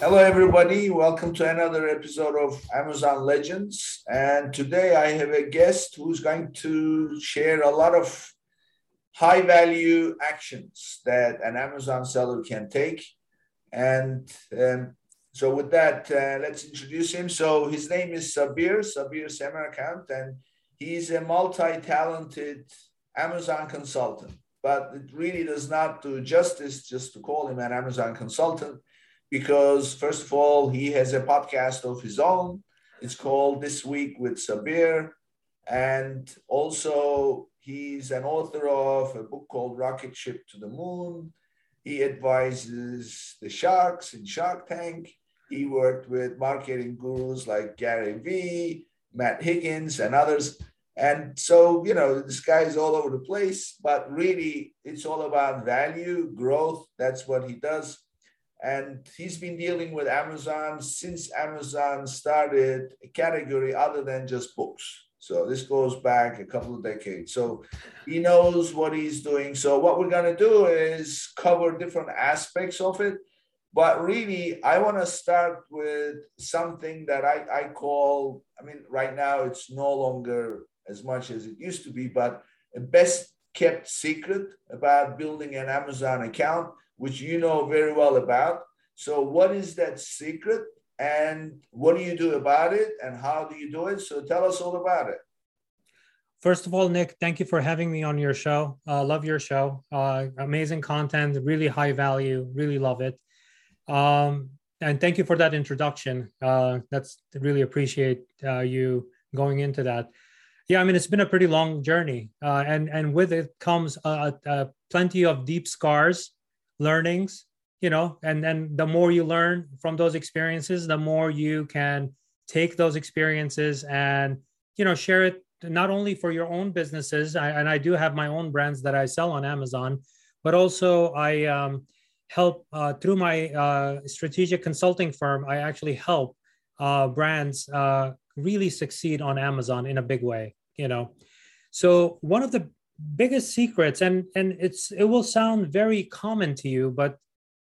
Hello, everybody. Welcome to another episode of Amazon Legends. And today I have a guest who's going to share a lot of high value actions that an Amazon seller can take. And um, so, with that, uh, let's introduce him. So, his name is Sabir, Sabir Semerkant, and he's a multi talented Amazon consultant. But it really does not do justice just to call him an Amazon consultant because first of all, he has a podcast of his own. It's called This Week with Sabir. And also, he's an author of a book called Rocket Ship to the Moon. He advises the sharks in Shark Tank. He worked with marketing gurus like Gary Vee, Matt Higgins, and others. And so, you know, this guy is all over the place, but really it's all about value, growth. That's what he does. And he's been dealing with Amazon since Amazon started a category other than just books. So this goes back a couple of decades. So he knows what he's doing. So what we're going to do is cover different aspects of it. But really, I want to start with something that I, I call, I mean, right now it's no longer as much as it used to be, but a best kept secret about building an Amazon account which you know very well about. So, what is that secret? And what do you do about it? And how do you do it? So, tell us all about it. First of all, Nick, thank you for having me on your show. Uh, love your show. Uh, amazing content, really high value. Really love it. Um, and thank you for that introduction. Uh, that's really appreciate uh, you going into that. Yeah, I mean it's been a pretty long journey, uh, and and with it comes plenty of deep scars learnings you know and then the more you learn from those experiences the more you can take those experiences and you know share it not only for your own businesses I, and i do have my own brands that i sell on amazon but also i um, help uh, through my uh, strategic consulting firm i actually help uh, brands uh, really succeed on amazon in a big way you know. So one of the biggest secrets and and it's it will sound very common to you but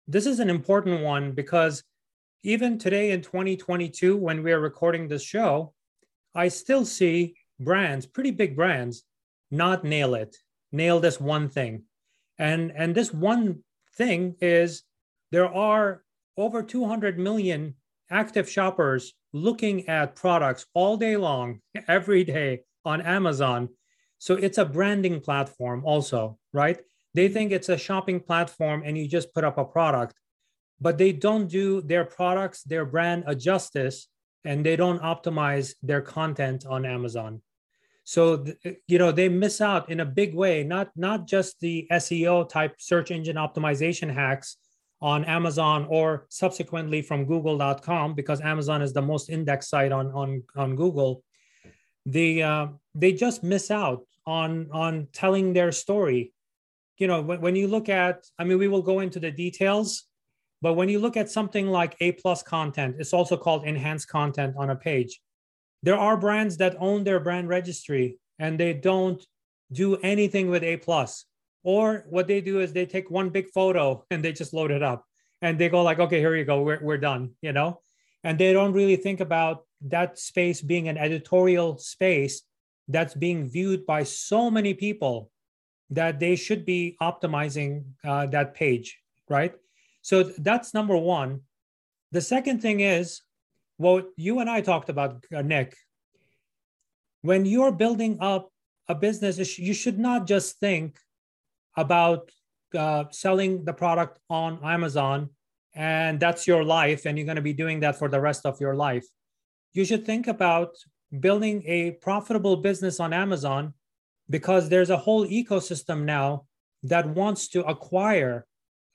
this is an important one because even today in 2022 when we are recording this show i still see brands pretty big brands not nail it nail this one thing. And and this one thing is there are over 200 million active shoppers looking at products all day long every day on amazon so it's a branding platform also, right? They think it's a shopping platform and you just put up a product, but they don't do their products, their brand a justice, and they don't optimize their content on Amazon. So you know they miss out in a big way, not not just the SEO type search engine optimization hacks on Amazon or subsequently from google.com because Amazon is the most indexed site on on on Google. The uh, they just miss out on on telling their story. You know when, when you look at i mean we will go into the details but when you look at something like a plus content it's also called enhanced content on a page. There are brands that own their brand registry and they don't do anything with a plus. Or what they do is they take one big photo and they just load it up and they go like okay here you go. We're, we're done you know? And they don't really think about that space being an editorial space that's being viewed by so many people that they should be optimizing uh, that page, right? So that's number one. The second thing is what you and I talked about, uh, Nick. When you're building up a business, you should not just think about uh, selling the product on Amazon and that's your life, and you're going to be doing that for the rest of your life. You should think about building a profitable business on Amazon because there's a whole ecosystem now that wants to acquire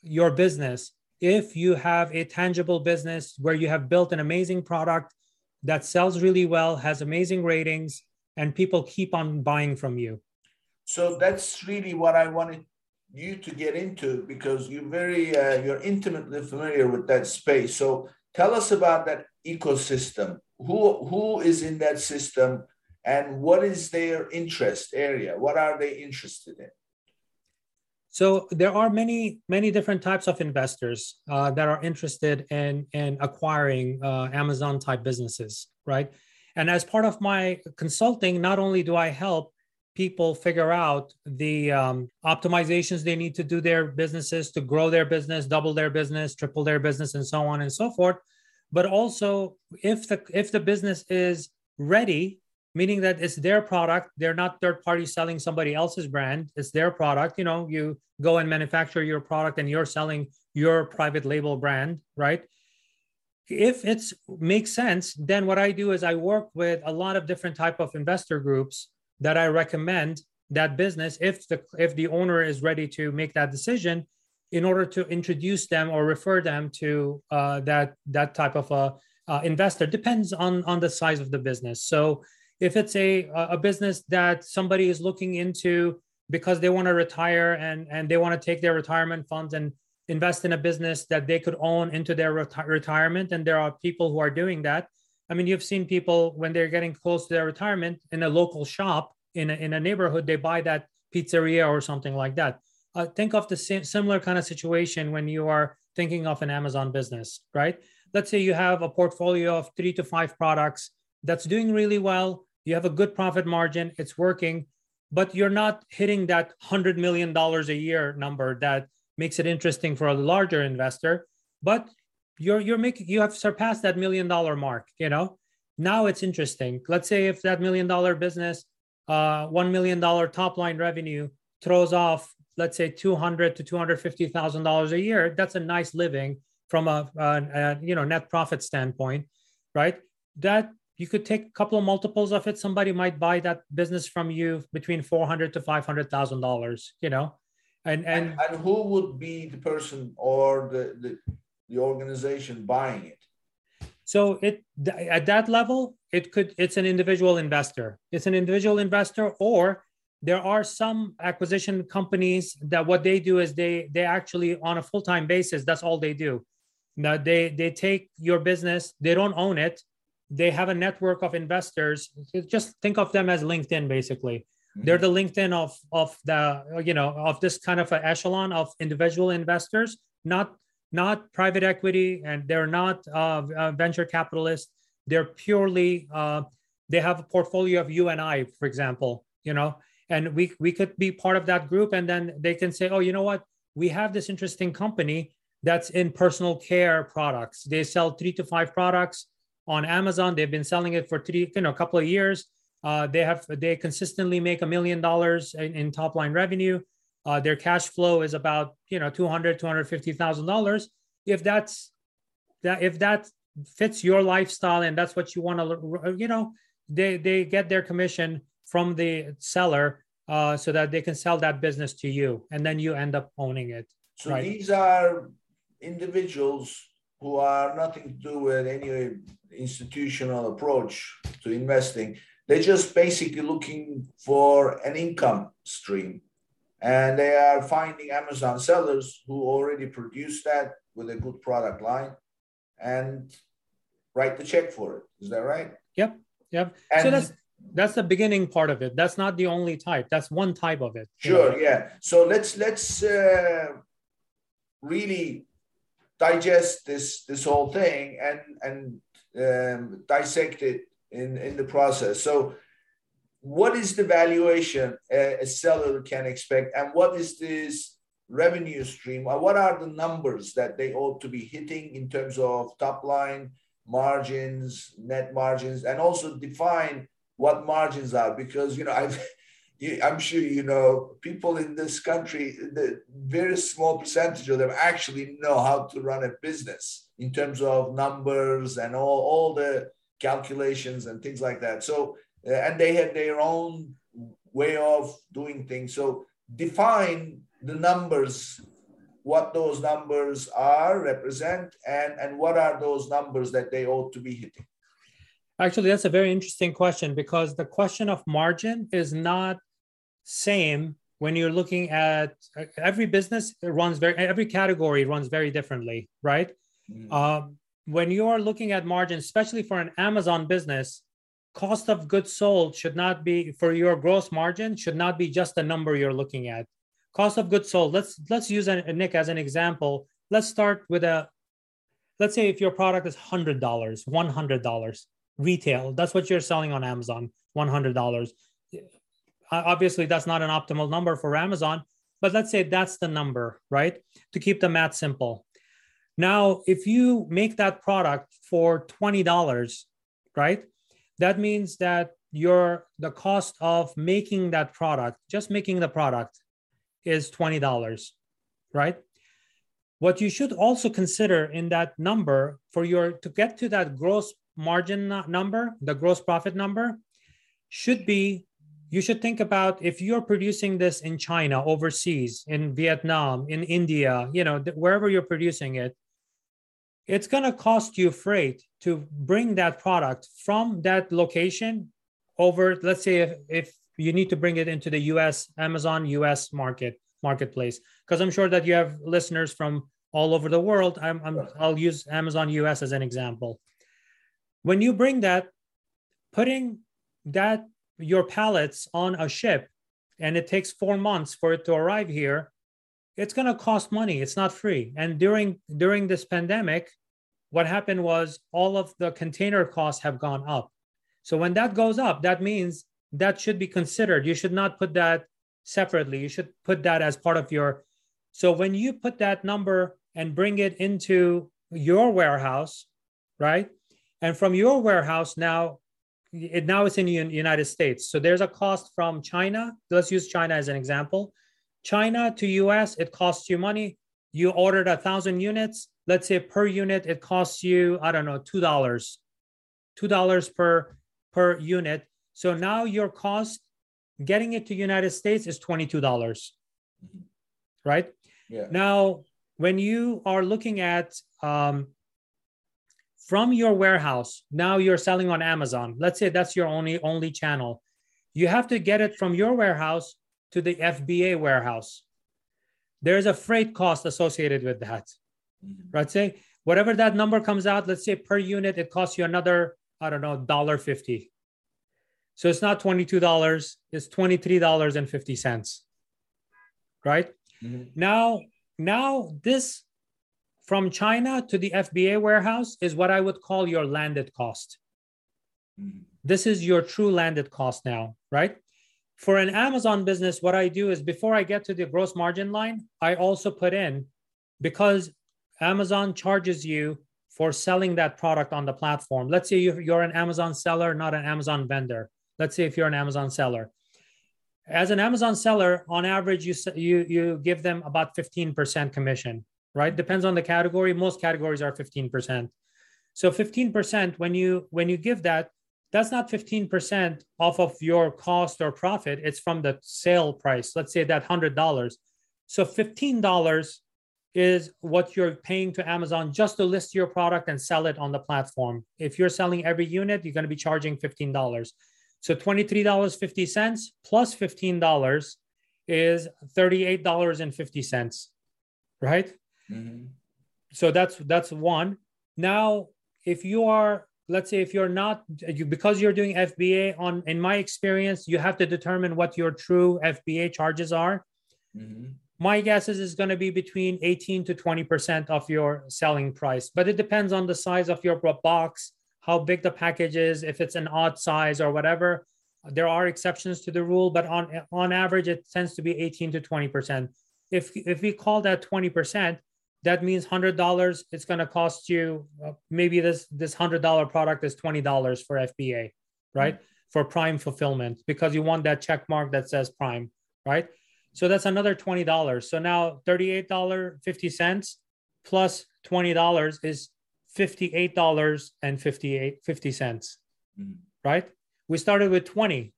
your business if you have a tangible business where you have built an amazing product that sells really well, has amazing ratings, and people keep on buying from you. So that's really what I wanted you to get into because you're very uh, you're intimately familiar with that space. So tell us about that ecosystem. Who who is in that system, and what is their interest area? What are they interested in? So there are many many different types of investors uh, that are interested in in acquiring uh, Amazon type businesses, right? And as part of my consulting, not only do I help people figure out the um, optimizations they need to do their businesses to grow their business, double their business, triple their business, and so on and so forth, but also if the if the business is ready meaning that it's their product they're not third party selling somebody else's brand it's their product you know you go and manufacture your product and you're selling your private label brand right? If it makes sense then what i do is i work with a lot of different type of investor groups that i recommend that business if the if the owner is ready to make that decision in order to introduce them or refer them to uh, that that type of a uh, investor depends on on the size of the business. So if it's a a business that somebody is looking into because they want to retire and and they want to take their retirement funds and invest in a business that they could own into their reti- retirement and there are people who are doing that i mean you've seen people when they're getting close to their retirement in a local shop in a, in a neighborhood they buy that pizzeria or something like that uh, think of the same, similar kind of situation when you are thinking of an amazon business right let's say you have a portfolio of three to five products that's doing really well. You have a good profit margin, it's working, but you're not hitting that $100 million a year number that makes it interesting for a larger investor. But you're you're making you have surpassed that million dollar mark, you know. Now it's interesting. Let's say if that million dollar business, uh, one million dollar top line revenue throws off, let's say two hundred to two hundred fifty thousand dollars a year. That's a nice living from a, a, a you know net profit standpoint, right? That you could take a couple of multiples of it. Somebody might buy that business from you between four hundred to five hundred thousand dollars. You know, and, and and and who would be the person or the the, the organization buying it? So it at that level, it could it's an individual investor. It's an individual investor, or there are some acquisition companies that what they do is they they actually on a full time basis. That's all they do. Now they they take your business. They don't own it they have a network of investors just think of them as linkedin basically mm-hmm. they're the linkedin of of the you know of this kind of an echelon of individual investors not not private equity and they're not uh, uh, venture capitalists they're purely uh, they have a portfolio of you and i for example you know and we we could be part of that group and then they can say oh you know what we have this interesting company that's in personal care products they sell three to five products on Amazon. They've been selling it for three, you know, a couple of years. Uh, they have they consistently make a million dollars in, in top line revenue. Uh, their cash flow is about you know 200 250000 dollars if that's that if that fits your lifestyle and that's what you want to you know they they get their commission from the seller uh, so that they can sell that business to you and then you end up owning it so right? these are individuals who are nothing to do with any institutional approach to investing. They're just basically looking for an income stream. And they are finding Amazon sellers who already produce that with a good product line and write the check for it. Is that right? Yep. Yep. And so that's that's the beginning part of it. That's not the only type. That's one type of it. Sure. Know? Yeah. So let's let's uh, really digest this this whole thing and and um, dissect it in in the process. So, what is the valuation a, a seller can expect, and what is this revenue stream? What are the numbers that they ought to be hitting in terms of top line margins, net margins, and also define what margins are? Because you know I've I'm sure you know people in this country, the very small percentage of them actually know how to run a business in terms of numbers and all, all the calculations and things like that. So, uh, and they have their own way of doing things. So, define the numbers, what those numbers are, represent, and, and what are those numbers that they ought to be hitting. Actually, that's a very interesting question because the question of margin is not same when you're looking at every business runs very every category runs very differently, right? Mm-hmm. Um, when you are looking at margin, especially for an Amazon business, cost of goods sold should not be for your gross margin should not be just the number you're looking at. Cost of goods sold. Let's let's use a, Nick as an example. Let's start with a let's say if your product is $100, $100 retail, that's what you're selling on Amazon, $100. Obviously, that's not an optimal number for Amazon, but let's say that's the number, right? To keep the math simple. Now, if you make that product for $20, right? That means that your the cost of making that product, just making the product is $20, right? What you should also consider in that number for your to get to that gross margin number, the gross profit number, should be you should think about if you're producing this in China, overseas, in Vietnam, in India, you know, wherever you're producing it, it's going to cost you freight to bring that product from that location over, let's say, if, if you need to bring it into the US, Amazon US market marketplace. Because i'm sure that you have listeners from all over the world. I'm, I'm, i'll use amazon us as an example when you bring that putting that your pallets on a ship and it takes four months for it to arrive here it's going to cost money it's not free and during during this pandemic what happened was all of the container costs have gone up so when that goes up that means that should be considered you should not put that separately. You should put that as part of your. So when you put that number and bring it into your warehouse, right? And from your warehouse now, it now it's in the United States. So there's a cost from China. Let's use China as an example. China to US, it costs you money. You ordered a thousand units. Let's say per unit, it costs you, I don't know, two dollars, two dollars per per unit. So now your cost getting it to United States is $22. Right? Yeah. Now, when you are looking at um, from your warehouse, now you're selling on Amazon. Let's say that's your only only channel. You have to get it from your warehouse to the FBA warehouse. There's a freight cost associated with that. Mm-hmm. Right? Say whatever that number comes out, let's say per unit, it costs you another, I don't know, dollar fifty. So it's not $22, it's $23.50. Right? Mm-hmm. Now, now this from China to the FBA warehouse is what I would call your landed cost. Mm-hmm. This is your true landed cost now, right? For an Amazon business, what I do is before I get to the gross margin line, I also put in because Amazon charges you for selling that product on the platform. Let's say you're an Amazon seller, not an Amazon vendor. Let's say if you're an Amazon seller. As an Amazon seller, on average, you you you give them about 15% commission, right? Depends on the category. Most categories are 15%. So 15% when you when you give that, that's not 15% off of your cost or profit. It's from the sale price. Let's say that $100. So $15 is what you're paying to Amazon just to list your product and sell it on the platform. If you're selling every unit, you're going to be charging $15. So $23.50 plus $15 is $38.50, right? Mm-hmm. So that's that's one. Now, if you are, let's say if you're not you, because you're doing FBA on in my experience, you have to determine what your true FBA charges are. Mm-hmm. My guess is it's going to be between 18 to 20% of your selling price, but it depends on the size of your box how big the package is, if it's an odd size or whatever. There are exceptions to the rule, but on on average, it tends to be 18 to 20 percent. If if we call that 20 percent, that means hundred dollars. It's going to cost you uh, maybe this this hundred dollar product is twenty dollars for FBA, right? Mm-hmm. For Prime fulfillment because you want that check mark that says Prime, right? So that's another twenty dollars. So now thirty eight dollar fifty cents plus twenty dollars is $58 and 58 50 cents mm-hmm. right we started with 20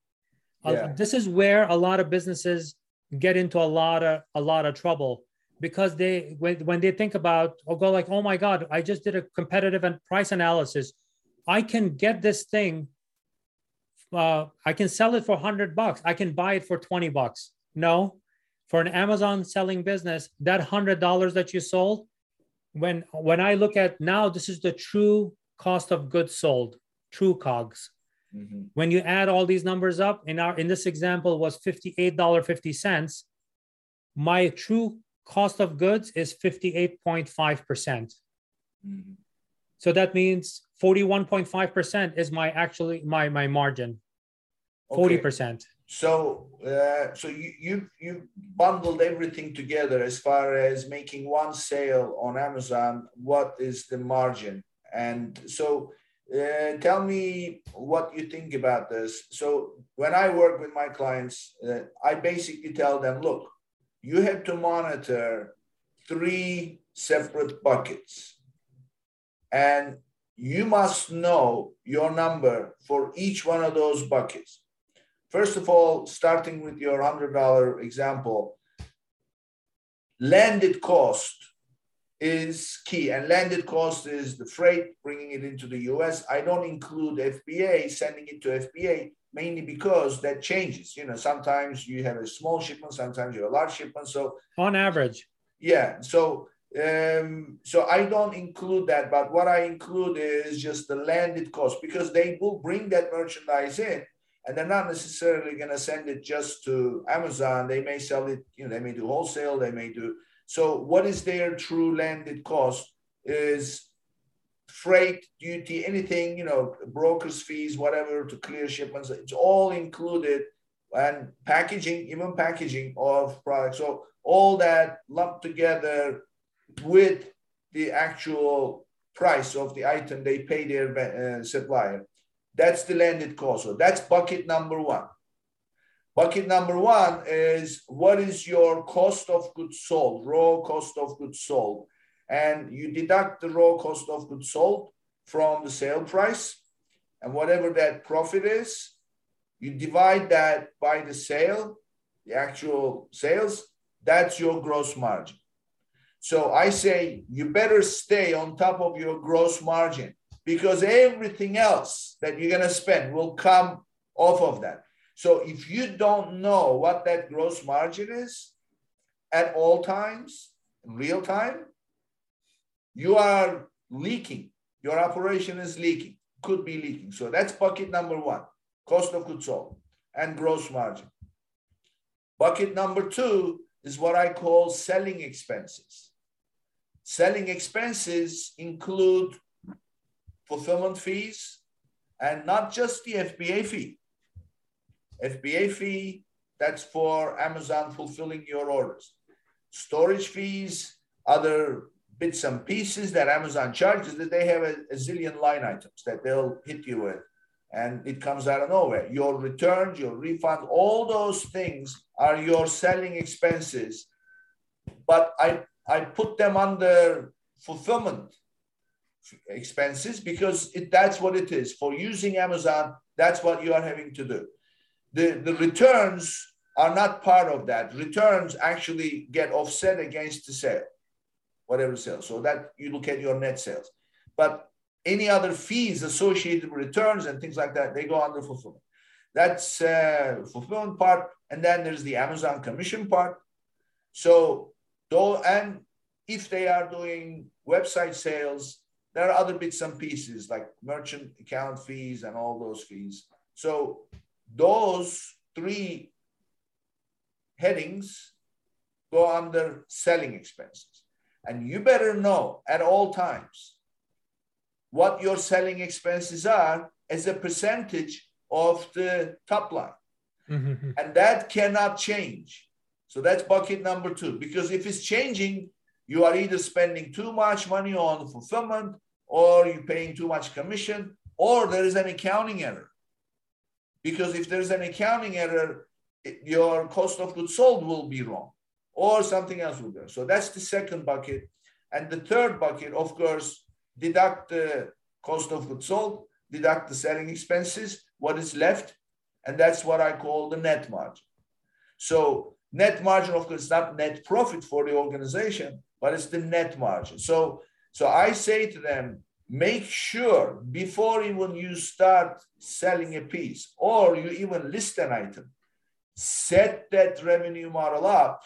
yeah. uh, this is where a lot of businesses get into a lot of a lot of trouble because they when, when they think about or go like oh my god i just did a competitive and price analysis I can get this thing. Uh, I can sell it for 100 bucks. I can buy it for 20 bucks. No, for an Amazon selling business, that $100 that you sold, when when I look at now, this is the true cost of goods sold, true COGS. Mm-hmm. When you add all these numbers up, in our in this example was $58.50. My true cost of goods is 58.5%. percent mm hmm So that means 41.5% is my actually my my margin. 40%. So uh, so you, you you bundled everything together as far as making one sale on Amazon. What is the margin? And so uh, tell me what you think about this. So when I work with my clients, uh, I basically tell them, look, you have to monitor three separate buckets. And you must know your number for each one of those buckets. First of all, starting with your $100 example, landed cost is key. And landed cost is the freight, bringing it into the US. I don't include FBA, sending it to FBA, mainly because that changes. You know, sometimes you have a small shipment, sometimes you have a large shipment. So, on average, yeah. So, um, so I don't include that, but what I include is just the landed cost because they will bring that merchandise in and they're not necessarily going to send it just to Amazon. They may sell it, you know, they may do wholesale, they may do. So, what is their true landed cost is freight, duty, anything, you know, brokers' fees, whatever to clear shipments. It's all included, and packaging, even packaging of products. So, all that lumped together with the actual price of the item they pay their uh, supplier. That's the landed cost. So that's bucket number one. Bucket number one is what is your cost of goods sold, raw cost of goods sold. And you deduct the raw cost of goods sold from the sale price. And whatever that profit is, you divide that by the sale, the actual sales, that's your gross margin. So I say you better stay on top of your gross margin because everything else that you're going to spend will come off of that. So if you don't know what that gross margin is at all times, in real time, you are leaking. Your operation is leaking, could be leaking. So that's bucket number one cost of goods sold and gross margin. Bucket number two is what I call selling expenses. Selling expenses include fulfillment fees, and not just the FBA fee. FBA fee, that's for Amazon fulfilling your orders. Storage fees, other bits and pieces that Amazon charges, that they have a, a zillion line items that they'll hit you with. And it comes out of nowhere. Your returns, your refund, all those things are your selling expenses. But I, I put them under fulfillment expenses because it, that's what it is. For using Amazon, that's what you are having to do. The, the returns are not part of that. Returns actually get offset against the sale, whatever sale. So that you look at your net sales. But any other fees associated with returns and things like that, they go under fulfillment. That's uh, fulfillment part. And then there's the Amazon commission part. So, though, and if they are doing website sales, there are other bits and pieces like merchant account fees and all those fees. So those three headings go under selling expenses. And you better know at all times what your selling expenses are as a percentage of the top line. Mm-hmm. And that cannot change. So that's bucket number two. Because if it's changing, you are either spending too much money on fulfillment or you're paying too much commission, or there is an accounting error. Because if there's an accounting error, your cost of goods sold will be wrong, or something else will be. wrong. So that's the second bucket. And the third bucket, of course, deduct the cost of goods sold, deduct the selling expenses, what is left, and that's what I call the net margin. So net margin, of course, not net profit for the organization, but it's the net margin. So so I say to them, make sure before even you start selling a piece or you even list an item, set that revenue model up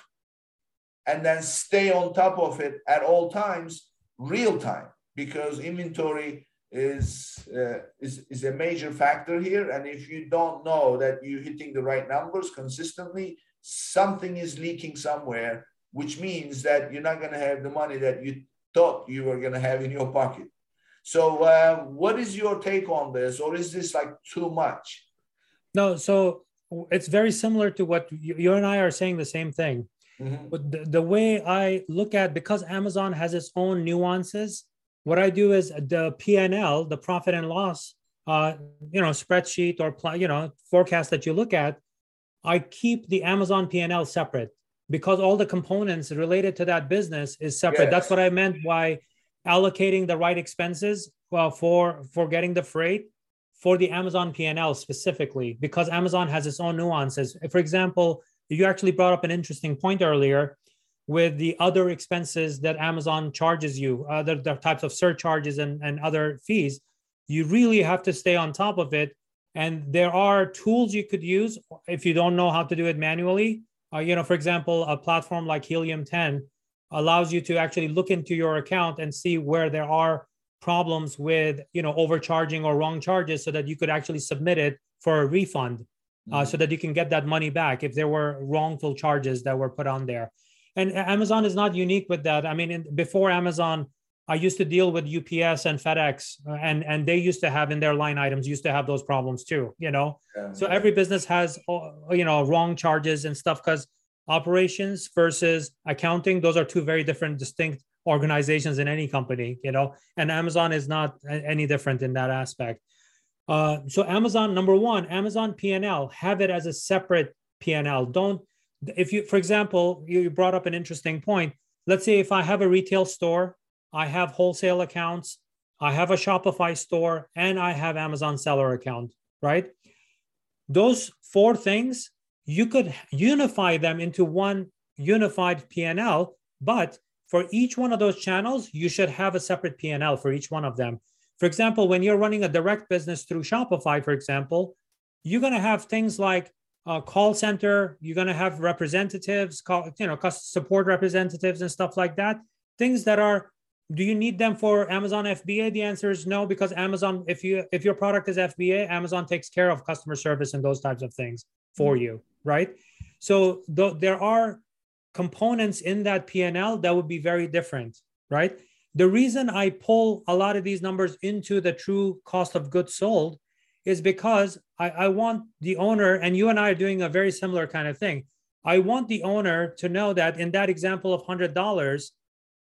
and then stay on top of it at all times, real time, because inventory is, uh, is, is a major factor here. And if you don't know that you're hitting the right numbers consistently, something is leaking somewhere, which means that you're not going to have the money that you thought you were going to have in your pocket. So, uh, what is your take on this, or is this like too much? No, so it's very similar to what you, you and I are saying the same thing. Mm-hmm. But the, the way I look at because Amazon has its own nuances, what I do is the PNL, the profit and loss, uh, you know, spreadsheet or you know forecast that you look at, I keep the Amazon PNL separate because all the components related to that business is separate. Yes. That's what I meant by allocating the right expenses well for for getting the freight for the Amazon PNL specifically because Amazon has its own nuances. For example, you actually brought up an interesting point earlier with the other expenses that Amazon charges you, other types of surcharges and, and other fees. You really have to stay on top of it. And there are tools you could use if you don't know how to do it manually. Uh, you know, for example, a platform like Helium 10 allows you to actually look into your account and see where there are problems with you know overcharging or wrong charges so that you could actually submit it for a refund mm-hmm. uh, so that you can get that money back if there were wrongful charges that were put on there and amazon is not unique with that i mean in, before amazon i used to deal with ups and fedex uh, and and they used to have in their line items used to have those problems too you know yeah. so every business has uh, you know wrong charges and stuff because operations versus accounting those are two very different distinct organizations in any company you know? And amazon is not any different in that aspect. Uh, so amazon number one amazon pnl have it as a separate pnl don't if you for example you brought up an interesting point. Let's say if i have a retail store i have wholesale accounts i have a shopify store and i have amazon seller account right? Those four things you could unify them into one unified P&L, but for each one of those channels, you should have a separate P&L for each one of them. For example, when you're running a direct business through Shopify, for example, you're going to have things like a call center, you're going to have representatives, call, you know, support representatives and stuff like that. Things that are do you need them for Amazon FBA? The answer is no, because Amazon, if you if your product is FBA, Amazon takes care of customer service and those types of things for mm-hmm. you right? So th- there are components in that PNL that would be very different, right? The reason I pull a lot of these numbers into the true cost of goods sold is because I, I want the owner, and you and I are doing a very similar kind of thing. I want the owner to know that in that example of $100,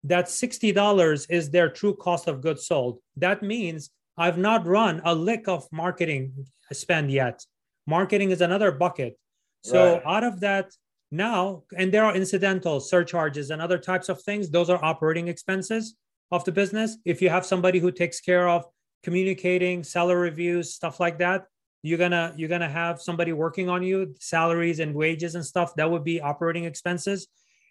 that $60 is their true cost of goods sold. That means I've not run a lick of marketing spend yet. Marketing is another bucket. So right. out of that now, and there are incidental surcharges and other types of things. Those are operating expenses of the business. If you have somebody who takes care of communicating, seller reviews, stuff like that, you're gonna you're gonna have somebody working on you, salaries and wages and stuff. That would be operating expenses.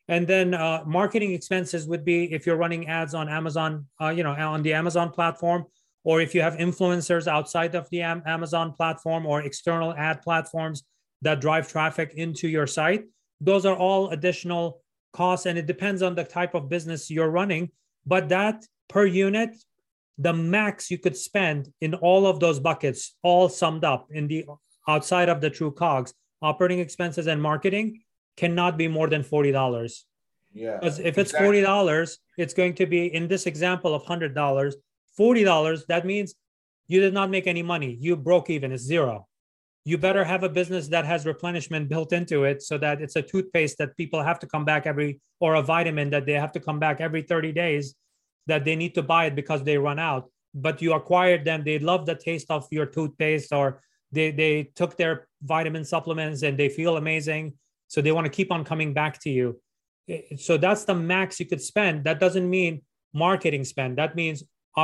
And then uh, marketing expenses would be if you're running ads on Amazon, uh, you know, on the Amazon platform, or if you have influencers outside of the Amazon platform or external ad platforms that drive traffic into your site. Those are all additional costs, and it depends on the type of business you're running. But that per unit, the max you could spend in all of those buckets, all summed up in the outside of the true cogs, operating expenses and marketing, cannot be more than forty dollars. Yeah. Because if it's forty dollars, it's going to be in this example of hundred dollars, forty dollars. That means you did not make any money. You broke even. It's zero you better have a business that has replenishment built into it so that it's a toothpaste that people have to come back every or a vitamin that they have to come back every 30 days that they need to buy it because they run out. But you acquired them they love the taste of your toothpaste or they they took their vitamin supplements and they feel amazing. So they want to keep on coming back to you. So that's the max you could spend. That doesn't mean marketing spend. That means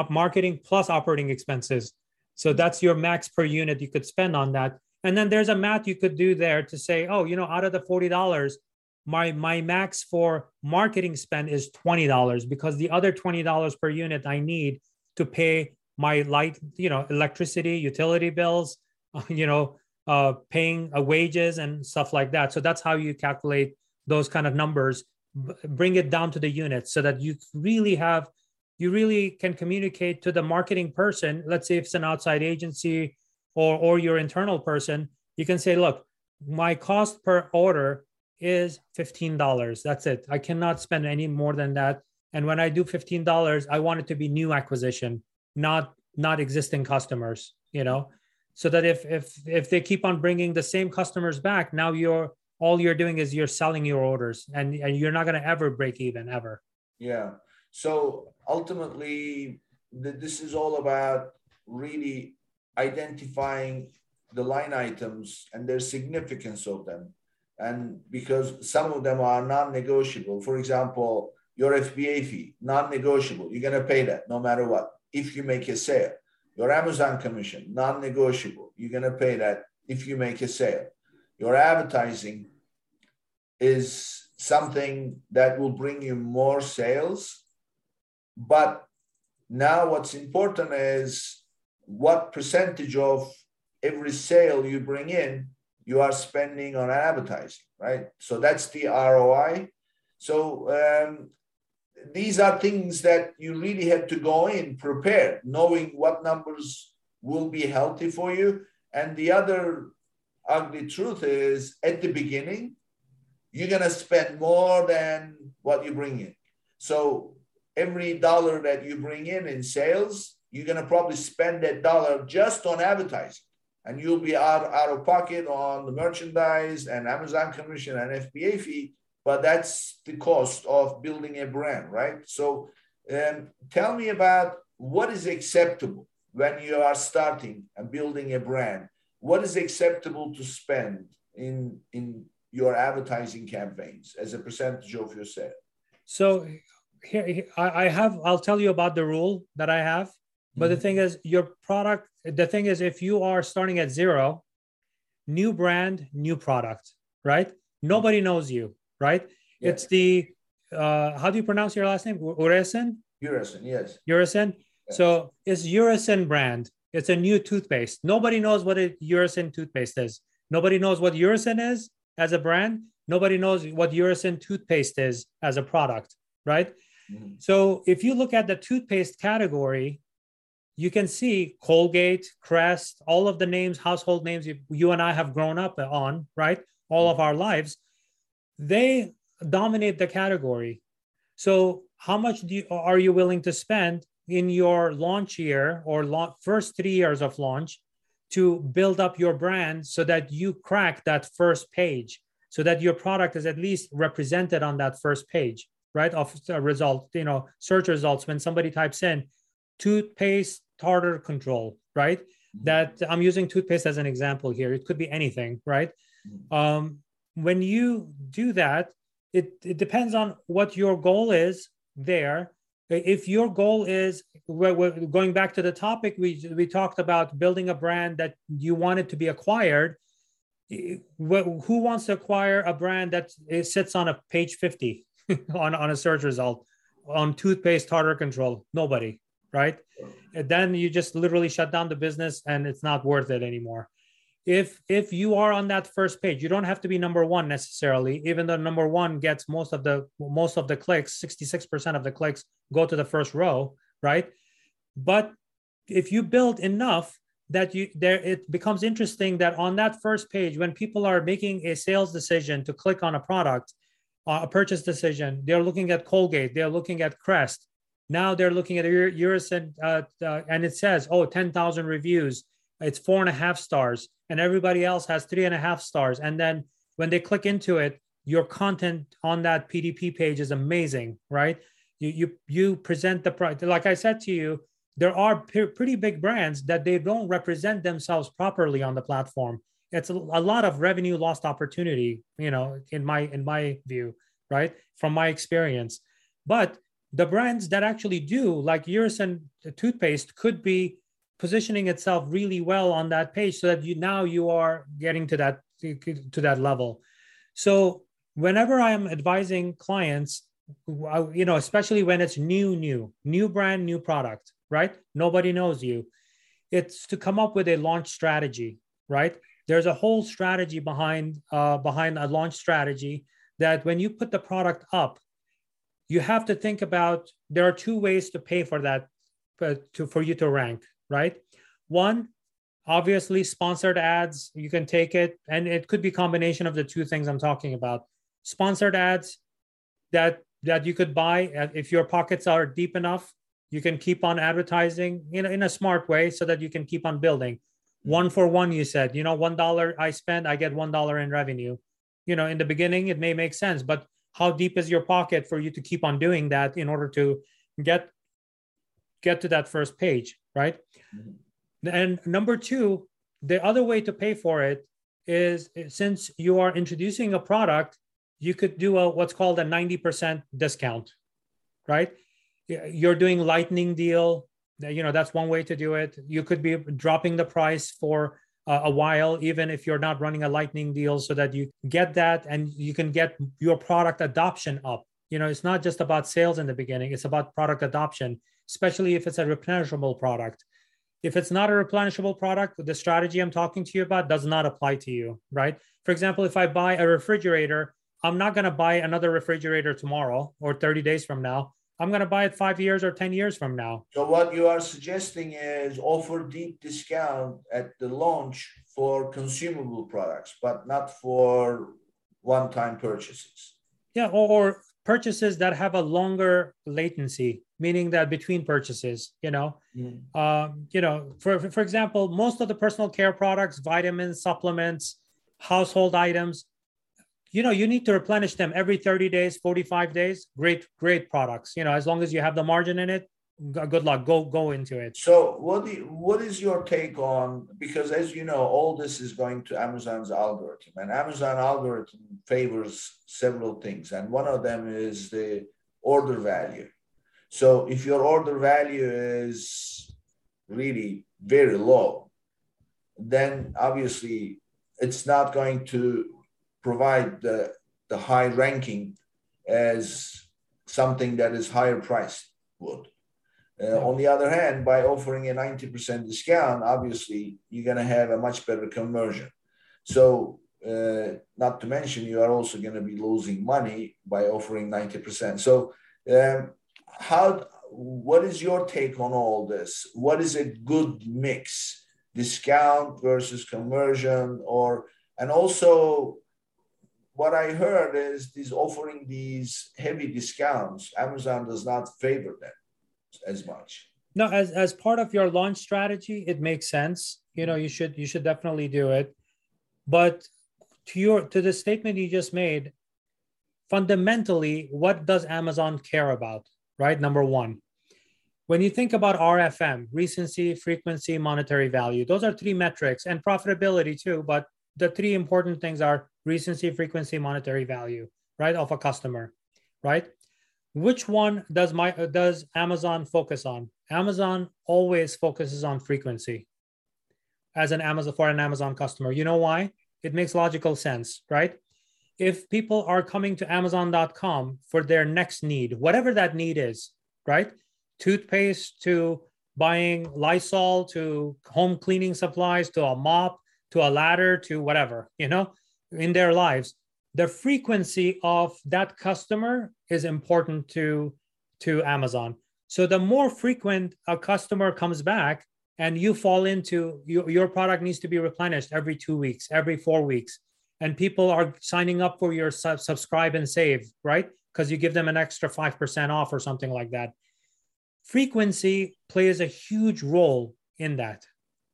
marketing plus operating expenses. So that's your max per unit you could spend on that and then there's a math you could do there to say, oh, you know, out of the $40, my my max for marketing spend is $20 because the other $20 per unit I need to pay my light, you know, electricity, utility bills, you know, uh, paying uh, wages and stuff like that. So that's how you calculate those kind of numbers. B- bring it down to the units so that you really have, you really can communicate to the marketing person. Let's say if it's an outside agency or or your internal person, you can say, look, my cost per order is $15. That's it. I cannot spend any more than that. And when I do $15, I want it to be new acquisition, not not existing customers, you know, so that if if if they keep on bringing the same customers back, now you're all you're doing is you're selling your orders and, and you're not going to ever break even ever. Yeah. So ultimately, this is all about really identifying the line items and their significance of them. And because some of them are non negotiable, for example, your FBA fee, non negotiable, you're going to pay that no matter what if you make a sale. Your Amazon commission, non negotiable, you're going to pay that if you make a sale. Your advertising is something that will bring you more sales. But now, what's important is what percentage of every sale you bring in you are spending on advertising, right? So that's the ROI. So um, these are things that you really have to go in prepared, knowing what numbers will be healthy for you. And the other ugly truth is at the beginning, you're going to spend more than what you bring in. So every dollar that you bring in in sales, you're going to probably spend that dollar just on advertising and you'll be out, out of pocket on the merchandise and Amazon commission and FBA fee, but that's the cost of building a brand, right? So um, tell me about what is acceptable when you are starting and building a brand. What is acceptable to spend in, in your advertising campaigns as a percentage of your sale? So here, I have, I'll tell you about the rule that I have. But mm-hmm. the thing is, your product, the thing is, if you are starting at zero, new brand, new product, right? Nobody knows you, right? Yeah. It's the, uh, how do you pronounce your last name? Uresen? Uresen, yes. Uresen. Yes. So it's Uresen brand. It's a new toothpaste. Nobody knows what a Uresen toothpaste is. Nobody knows what Uresen is as a brand. Nobody knows what Uresen toothpaste is as a product, right? Mm-hmm. So if you look at the toothpaste category, you can see Colgate, Crest, all of the names, household names you, you and I have grown up on, right? All of our lives, they dominate the category. So, how much do you, are you willing to spend in your launch year or first three years of launch to build up your brand so that you crack that first page, so that your product is at least represented on that first page, right? Of a result, you know, search results when somebody types in toothpaste tartar control, right? Mm-hmm. That I'm using toothpaste as an example here. It could be anything, right? Mm-hmm. Um, when you do that, it, it depends on what your goal is there. If your goal is we're, we're going back to the topic, we, we talked about building a brand that you wanted to be acquired. Who wants to acquire a brand that sits on a page 50 on, on a search result on toothpaste tartar control? Nobody, right? Then you just literally shut down the business and it's not worth it anymore. If if you are on that first page, you don't have to be number one necessarily, even though number one gets most of the most of the clicks, 66% of the clicks go to the first row, right? But if you build enough that you there it becomes interesting that on that first page when people are making a sales decision to click on a product uh, a purchase decision they're looking at colgate they're looking at crest now they're looking at Uresen, uh, uh, and it says, oh, 10,000 reviews. It's four and a half stars, and everybody else has three and a half stars. And then when they click into it, your content on that PDP page is amazing, right? You you you present the product. Like I said to you, there are p- pretty big brands that they don't represent themselves properly on the platform. It's a, a lot of revenue lost opportunity, you know, in my in my view, right? From my experience, but the brands that actually do, like Uresen toothpaste, could be positioning itself really well on that page so that you now you are getting to that to that level. So whenever I am advising clients, you know, especially when it's new, new, new brand, new product, right? Nobody knows you. It's to come up with a launch strategy, right? There's a whole strategy behind uh, behind a launch strategy that when you put the product up, you have to think about there are two ways to pay for that uh, to for you to rank, right? One, obviously sponsored ads, you can take it and it could be combination of the two things I'm talking about. Sponsored ads that that you could buy if your pockets are deep enough, you can keep on advertising in, in a smart way so that you can keep on building. One for one, you said, you know, one dollar I spend, I get one dollar in revenue. You know, in the beginning, it may make sense, but how deep is your pocket for you to keep on doing that in order to get get to that first page, right? Mm-hmm. And number two, the other way to pay for it is since you are introducing a product, you could do a what's called a 90% discount, right? You're doing lightning deal, you know, that's one way to do it. You could be dropping the price for a while, even if you're not running a lightning deal, so that you get that and you can get your product adoption up. You know, it's not just about sales in the beginning, it's about product adoption especially if it's a replenishable product. If it's not a replenishable product, the strategy I'm talking to you about does not apply to you, right? For example, if I buy a refrigerator, I'm not going to buy another refrigerator tomorrow or 30 days from now. I'm going to buy it five years or 10 years from now. So, what you are suggesting is offer deep discount at the launch for consumable products, but not for one time purchases. Yeah, or, or purchases that have a longer latency meaning that between purchases you know mm. um, you know for, for example most of the personal care products vitamins supplements household items you know you need to replenish them every 30 days 45 days. Great great products. You know as long as you have the margin in it good luck. Go go into it. So what you, what is your take on because as you know all this is going to amazon's algorithm and amazon algorithm favors several things and one of them is the order value. So if your order value is really very low then obviously it's not going to provide the, the high ranking as something that is higher priced would uh, on the other hand, by offering a 90% discount, obviously you're going to have a much better conversion. So, uh, not to mention, you are also going to be losing money by offering 90%. So, um, how? What is your take on all this? What is a good mix? Discount versus conversion, or and also what I heard is these offering these heavy discounts. Amazon does not favor them as much. No, as as part of your launch strategy, it makes sense. You know, you should you should definitely do it. But to your to the statement you just made, fundamentally, what does Amazon care about? Right, number one. When you think about RFM, recency, frequency, monetary value, those are three metrics and profitability too. But the three important things are recency, frequency, monetary value, right, of a customer, right? which one does my uh, does amazon focus on? Amazon always focuses on frequency as an amazon for an amazon customer. You know why? It makes logical sense right? If people are coming to amazon.com for their next need whatever that need is right? Toothpaste to buying lysol to home cleaning supplies to a mop to a ladder to whatever you know in their lives. The frequency of that customer is important to to amazon. So the more frequent a customer comes back and you fall into your, your product needs to be replenished every two weeks every four weeks and people are signing up for your sub- subscribe and save right? Because you give them an extra 5% off or something like that. Frequency plays a huge role in that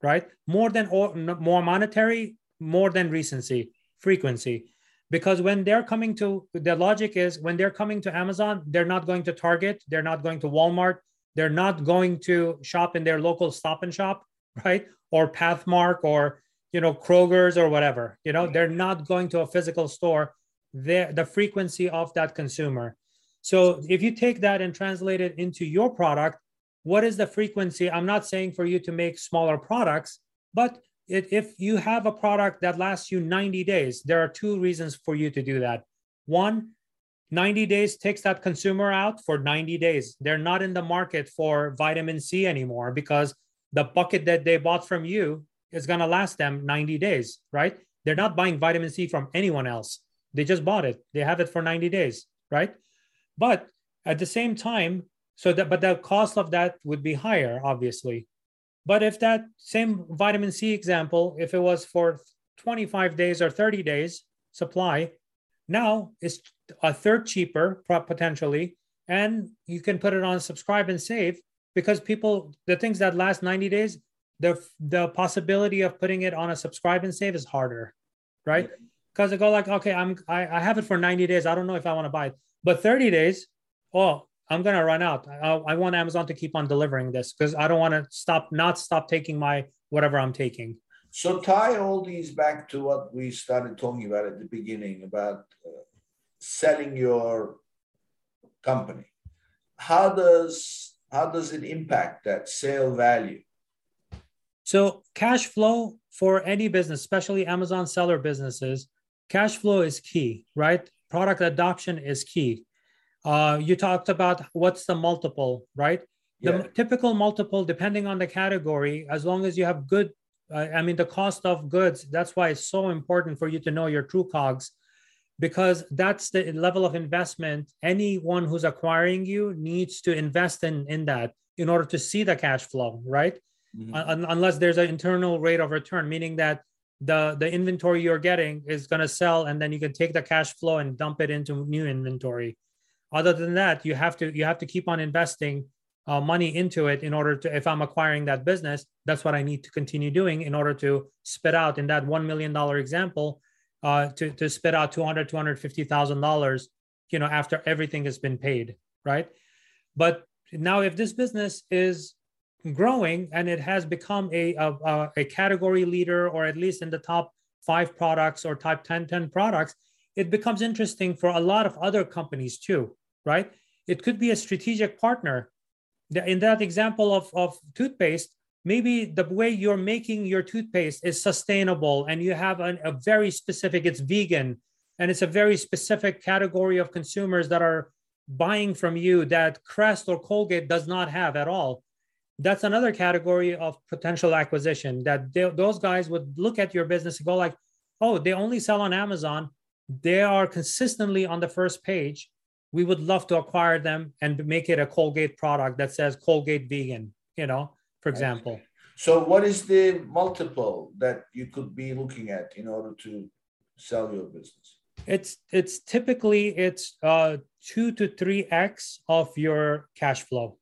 right? More than or, more monetary more than recency frequency. Because when they're coming to the logic is when they're coming to amazon they're not going to target they're not going to walmart they're not going to shop in their local stop and shop right? Or pathmark or you know kroger's or whatever you know? They're not going to a physical store. The the frequency of that consumer. So if you take that and translate it into your product what is the frequency i'm not saying for you to make smaller products but it, if you have a product that lasts you 90 days, there are two reasons for you to do that. One, 90 days takes that consumer out for 90 days. They're not in the market for vitamin C anymore because the bucket that they bought from you is going to last them 90 days, right? They're not buying vitamin C from anyone else. They just bought it. They have it for 90 days, right? But at the same time, so that but the cost of that would be higher, obviously. But if that same vitamin C example, if it was for 25 days or 30 days supply, now it's a third cheaper potentially, and you can put it on subscribe and save because people the things that last 90 days the the possibility of putting it on a subscribe and save is harder right? Because they go like okay i'm I, I have it for 90 days. I don't know if i want to buy it. But 30 days oh i'm gonna run out i, I want amazon to keep on delivering this because i don't want to stop not stop taking my whatever i'm taking so tie all these back to what we started talking about at the beginning about uh, selling your company how does how does it impact that sale value so cash flow for any business, especially Amazon seller businesses, cash flow is key, right? Product adoption is key. Uh, you talked about what's the multiple, right? The yeah. typical multiple, depending on the category, as long as you have good, uh, I mean, the cost of goods, that's why it's so important for you to know your true COGS because that's the level of investment anyone who's acquiring you needs to invest in, in that in order to see the cash flow, right? mm-hmm. un- unless there's an internal rate of return, meaning that the the inventory you're getting is going to sell, and then you can take the cash flow and dump it into new inventory. Other than that, you have to you have to keep on investing uh, money into it in order to if i'm acquiring that business that's what i need to continue doing in order to spit out in that $1 million example uh, to, to spit out 200 $250000 you know after everything has been paid right? But now if this business is growing and it has become a, a, a category leader or at least in the top five products or top 10, 10 products, it becomes interesting for a lot of other companies too, right? It could be a strategic partner. In that example of, of toothpaste, maybe the way you're making your toothpaste is sustainable and you have an, a very specific, it's vegan, and it's a very specific category of consumers that are buying from you that Crest or Colgate does not have at all that's another category of potential acquisition that they, those guys would look at your business and go like oh they only sell on amazon they are consistently on the first page we would love to acquire them and make it a colgate product that says colgate vegan you know for example. So what is the multiple that you could be looking at in order to sell your business? It's it's typically it's uh two to three x of your cash flow.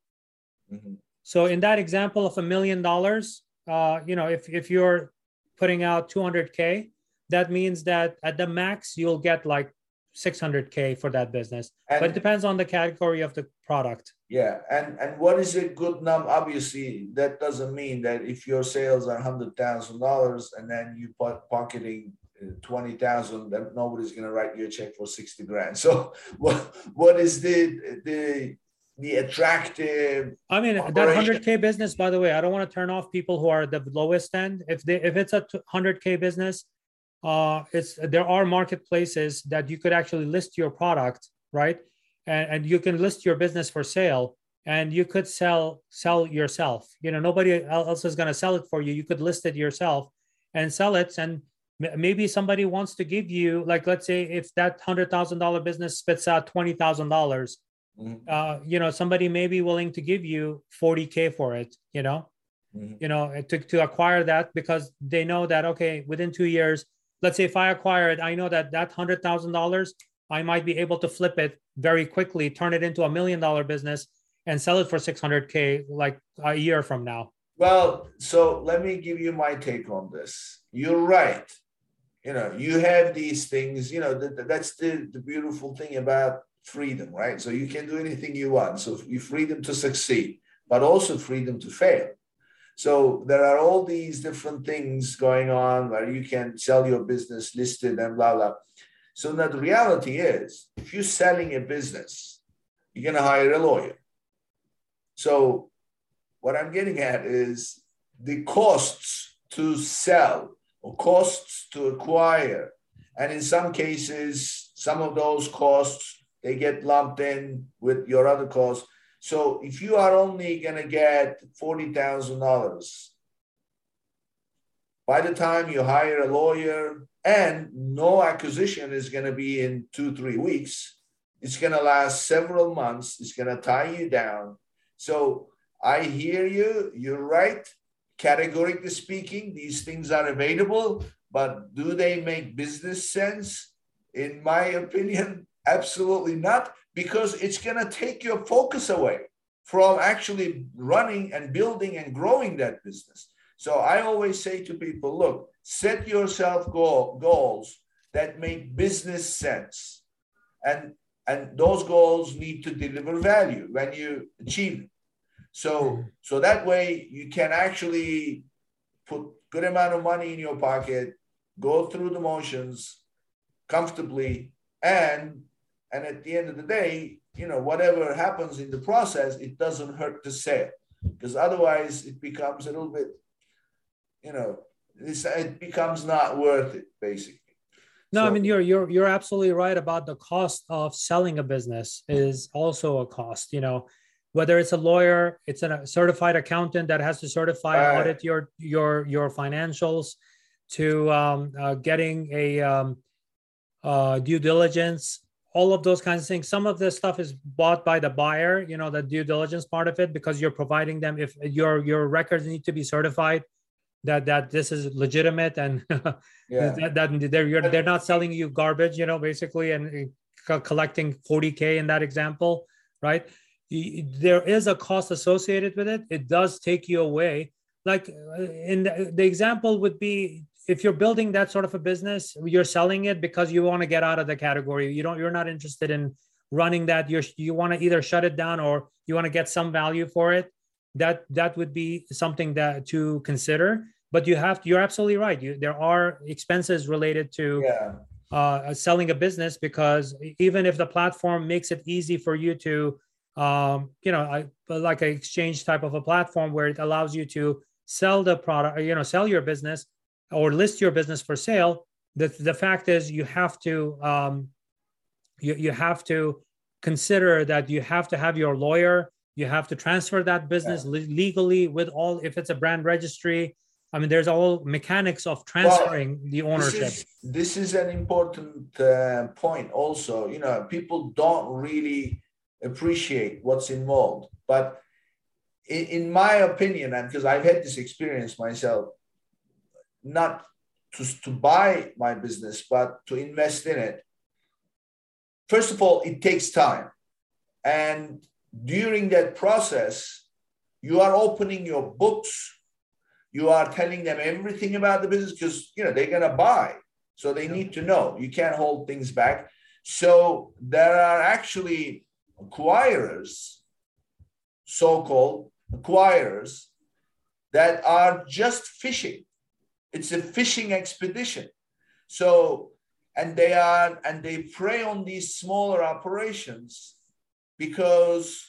Mm-hmm. So in that example of a million dollars, uh, you know, if, if you're putting out 200K, that means that at the max, you'll get like 600K for that business. And, but it depends on the category of the product. Yeah. And, and what is a good number? Obviously, that doesn't mean that if your sales are $100,000 and then you put pocketing uh, 20,000 that nobody's going to write you a check for 60 grand. So what, what is the, the, the attractive. I mean, operation. that 100k business. By the way, I don't want to turn off people who are the lowest end. If they if it's a 100k business, uh, it's there are marketplaces that you could actually list your product, right? And, and you can list your business for sale, and you could sell sell yourself. You know, nobody else is going to sell it for you. You could list it yourself and sell it, and maybe somebody wants to give you like let's say if that hundred thousand dollar business spits out twenty thousand dollars mm-hmm. uh, you know, somebody may be willing to give you 40K for it, you know, mm-hmm. you know, to, to acquire that because they know that, okay, within two years, let's say if I acquire it, I know that that $100,000, I might be able to flip it very quickly, turn it into a million dollar business and sell it for 600K like a year from now. Well, so let me give you my take on this. You're right. You know, you have these things, you know, that's the, the beautiful thing about freedom, right? So you can do anything you want. So you freedom to succeed, but also freedom to fail. So there are all these different things going on where you can sell your business listed and blah blah. So now the reality is, if you're selling a business, you're going to hire a lawyer. So what I'm getting at is the costs to sell or costs to acquire, and in some cases, some of those costs they get lumped in with your other costs. So if you are only going to get $40,000 by the time you hire a lawyer and no acquisition is going to be in two, three weeks, it's going to last several months. It's going to tie you down. So I hear you. You're right. Categorically speaking, these things are available, but do they make business sense? In my opinion, absolutely not, because it's going to take your focus away from actually running and building and growing that business. So I always say to people look, set yourself goal, goals that make business sense. And, and those goals need to deliver value when you achieve it. So, hmm. so that way you can actually put good amount of money in your pocket, go through the motions comfortably, and and at the end of the day, you know, whatever happens in the process, it doesn't hurt the sale because otherwise it becomes a little bit, you know, it becomes not worth it basically. No, so, I mean you're you're you're absolutely right about the cost of selling a business is also a cost. You know, whether it's a lawyer, it's a certified accountant that has to certify and audit your your your financials, to um, uh, getting a um, uh, due diligence, all of those kinds of things. Some of this stuff is bought by the buyer, you know, the due diligence part of it, because you're providing them. If your your records need to be certified, that that this is legitimate and yeah. that, that they're they're not selling you garbage, you know, basically, and uh, collecting 40k in that example, right? there is a cost associated with it. It does take you away. Like uh, in the, the example would be if you're building that sort of a business, you're selling it because you want to get out of the category. You don't. You're not interested in running that. You're you want to either shut it down or you want to get some value for it. That that would be something that to consider. But you have you're absolutely right. You, there are expenses related to yeah. uh, selling a business because even if the platform makes it easy for you to um, you know, I, like an exchange type of a platform where it allows you to sell the product, you know, sell your business or list your business for sale. The, the fact is you have to, um, you, you have to consider that you have to have your lawyer, you have to transfer that business yeah. legally with all, if it's a brand registry, I mean, there's all mechanics of transferring well, the ownership. This is, this is an important uh, point. Also, you know, people don't really appreciate what's involved. But in, in my opinion, and because I've had this experience myself, not to, to buy my business, but to invest in it, first of all, it takes time. And during that process, you are opening your books. You are telling them everything about the business because you know they're gonna buy. So they need to know. You can't hold things back. So there are actually acquirers, so called acquirers, that are just fishing. It's a fishing expedition. So, and they are, and they prey on these smaller operations because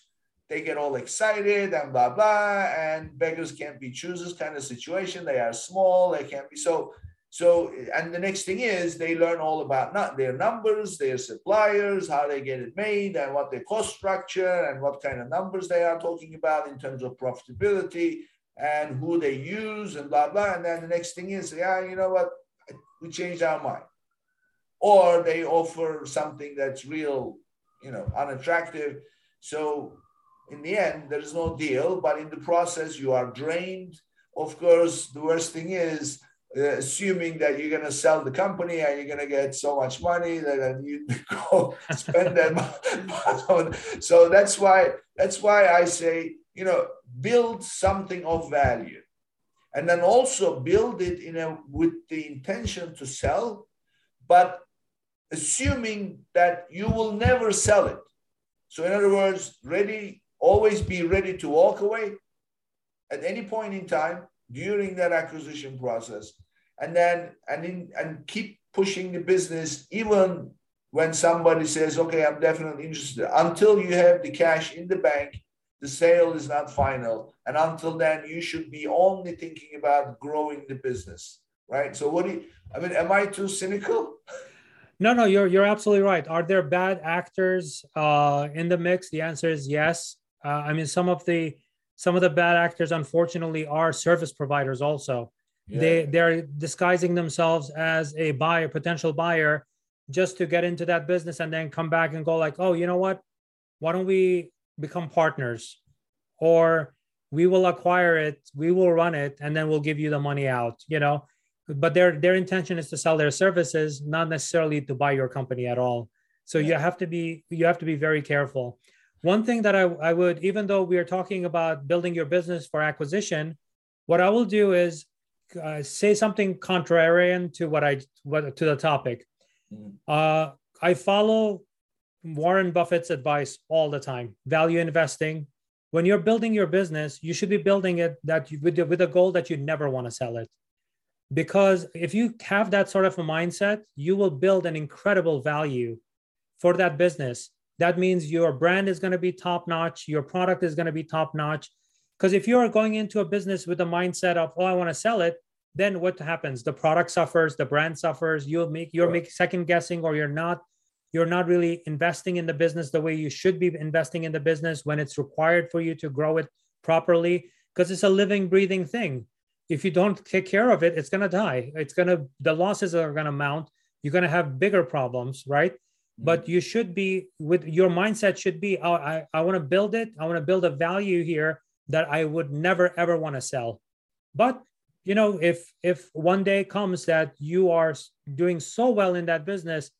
they get all excited and blah, blah, and beggars can't be choosers kind of situation. They are small, they can't be. So, so, and the next thing is they learn all about not their numbers, their suppliers, how they get it made, and what their cost structure and what kind of numbers they are talking about in terms of profitability and who they use and blah blah. And then the next thing is, yeah, you know what, we changed our mind, or they offer something that's real, you know, unattractive. So in the end, there is no deal, but in the process, you are drained. Of course, the worst thing is uh, assuming that you're going to sell the company and you're going to get so much money that you go spend that money. so that's why that's why i say you know build something of value and then also build it in a with the intention to sell but assuming that you will never sell it. So in other words ready always be ready to walk away at any point in time during that acquisition process. And then and in, and keep pushing the business even when somebody says okay i'm definitely interested until you have the cash in the bank the sale is not final and until then you should be only thinking about growing the business right so what do you i mean am i too cynical No, no, you're you're absolutely right. Are there bad actors uh, in the mix? The answer is yes. Uh, I mean, some of the some of the bad actors, unfortunately, are service providers. Also, yeah. they they're disguising themselves as a buyer, potential buyer, just to get into that business and then come back and go like, oh, you know what? Why don't we become partners, or we will acquire it, we will run it, and then we'll give you the money out. You know, but their their intention is to sell their services not necessarily to buy your company at all so you have to be you have to be very careful one thing that I, I would even though we are talking about building your business for acquisition what i will do is uh, say something contrarian to what i what to the topic mm. uh, i follow warren buffett's advice all the time value investing. When you're building your business you should be building it that you, with, with a goal that you never want to sell it. Because if you have that sort of a mindset you will build an incredible value for that business. That means your brand is going to be top notch your product is going to be top notch. Because if you're going into a business with a mindset of oh i want to sell it then what happens? The product suffers the brand suffers you'll make you're making second guessing or you're not you're not really investing in the business the way you should be investing in the business when it's required for you to grow it properly because it's a living breathing thing if you don't take care of it, it's going to die. It's going to, the losses are going to mount. You're going to have bigger problems, right? Mm-hmm. But you should be with your mindset should be, oh, I, I want to build it. I want to build a value here that I would never, ever want to sell. But you know, if if one day comes that you are doing so well in that business,